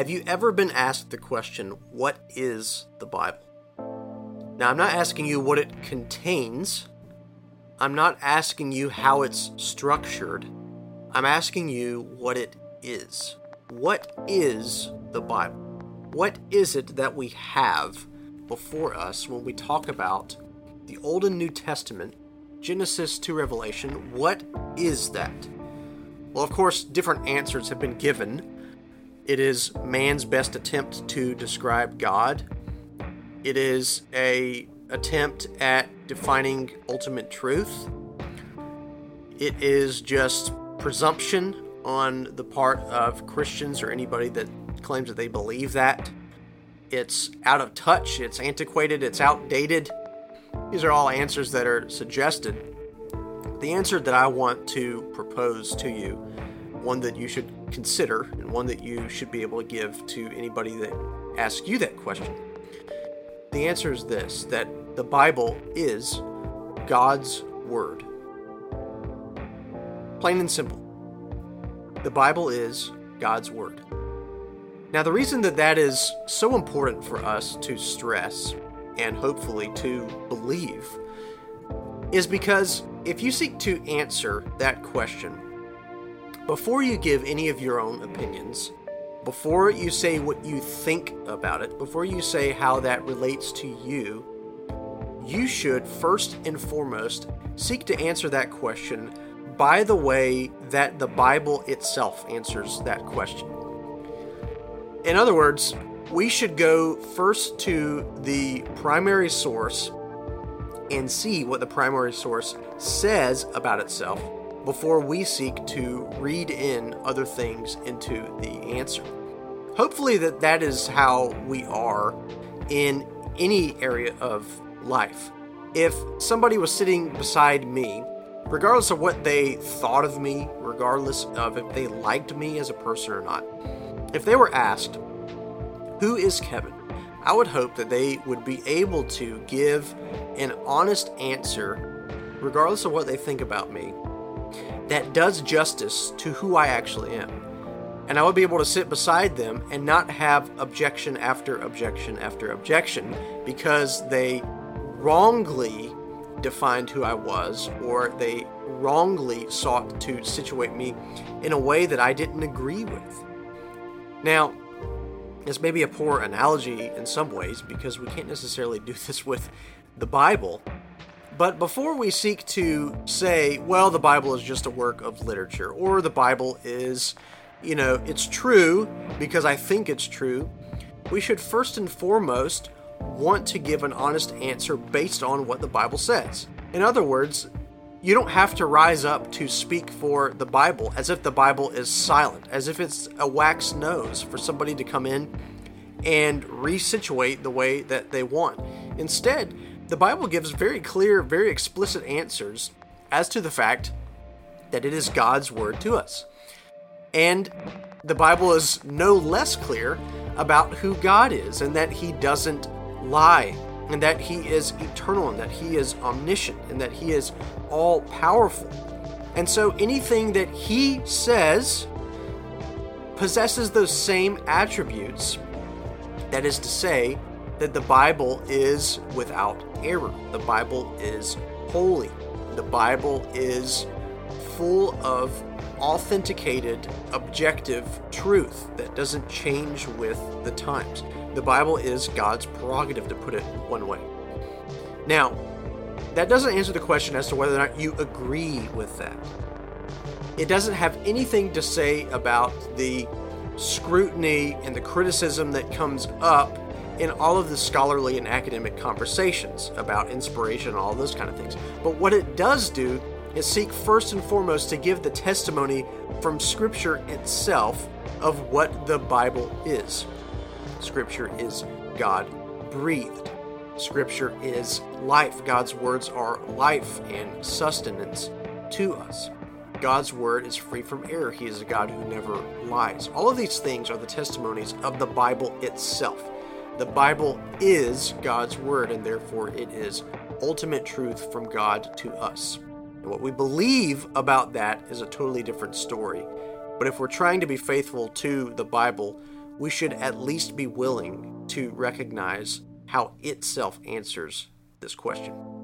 Have you ever been asked the question, What is the Bible? Now, I'm not asking you what it contains, I'm not asking you how it's structured. I'm asking you what it is. What is the Bible? What is it that we have before us when we talk about the Old and New Testament, Genesis to Revelation? What is that? Well, of course, different answers have been given. It is man's best attempt to describe God. It is a attempt at defining ultimate truth. It is just presumption on the part of Christians or anybody that claims that they believe that. It's out of touch, it's antiquated, it's outdated. These are all answers that are suggested. The answer that I want to propose to you, one that you should consider, and one that you should be able to give to anybody that asks you that question. The answer is this that the Bible is God's Word. Plain and simple. The Bible is God's Word. Now, the reason that that is so important for us to stress and hopefully to believe is because if you seek to answer that question, before you give any of your own opinions, before you say what you think about it, before you say how that relates to you, you should first and foremost seek to answer that question by the way that the Bible itself answers that question. In other words, we should go first to the primary source and see what the primary source says about itself before we seek to read in other things into the answer. Hopefully that that is how we are in any area of life. If somebody was sitting beside me, regardless of what they thought of me, regardless of if they liked me as a person or not, if they were asked, Who is Kevin? I would hope that they would be able to give an honest answer, regardless of what they think about me, that does justice to who I actually am. And I would be able to sit beside them and not have objection after objection after objection because they wrongly defined who I was, or they wrongly sought to situate me in a way that I didn't agree with. Now, this may be a poor analogy in some ways because we can't necessarily do this with the Bible. But before we seek to say, well, the Bible is just a work of literature, or the Bible is, you know, it's true because I think it's true, we should first and foremost want to give an honest answer based on what the Bible says. In other words, you don't have to rise up to speak for the Bible as if the Bible is silent, as if it's a wax nose for somebody to come in and resituate the way that they want. Instead, the Bible gives very clear, very explicit answers as to the fact that it is God's word to us. And the Bible is no less clear about who God is and that He doesn't lie and that he is eternal and that he is omniscient and that he is all powerful. And so anything that he says possesses those same attributes. That is to say, that the Bible is without error. The Bible is holy. The Bible is full of authenticated, objective truth that doesn't change with the times. The Bible is God's prerogative, to put it one way. Now, that doesn't answer the question as to whether or not you agree with that. It doesn't have anything to say about the scrutiny and the criticism that comes up in all of the scholarly and academic conversations about inspiration and all those kind of things. But what it does do is seek first and foremost to give the testimony from Scripture itself of what the Bible is. Scripture is God breathed. Scripture is life. God's words are life and sustenance to us. God's word is free from error. He is a God who never lies. All of these things are the testimonies of the Bible itself. The Bible is God's word, and therefore it is ultimate truth from God to us. And what we believe about that is a totally different story. But if we're trying to be faithful to the Bible, we should at least be willing to recognize how itself answers this question.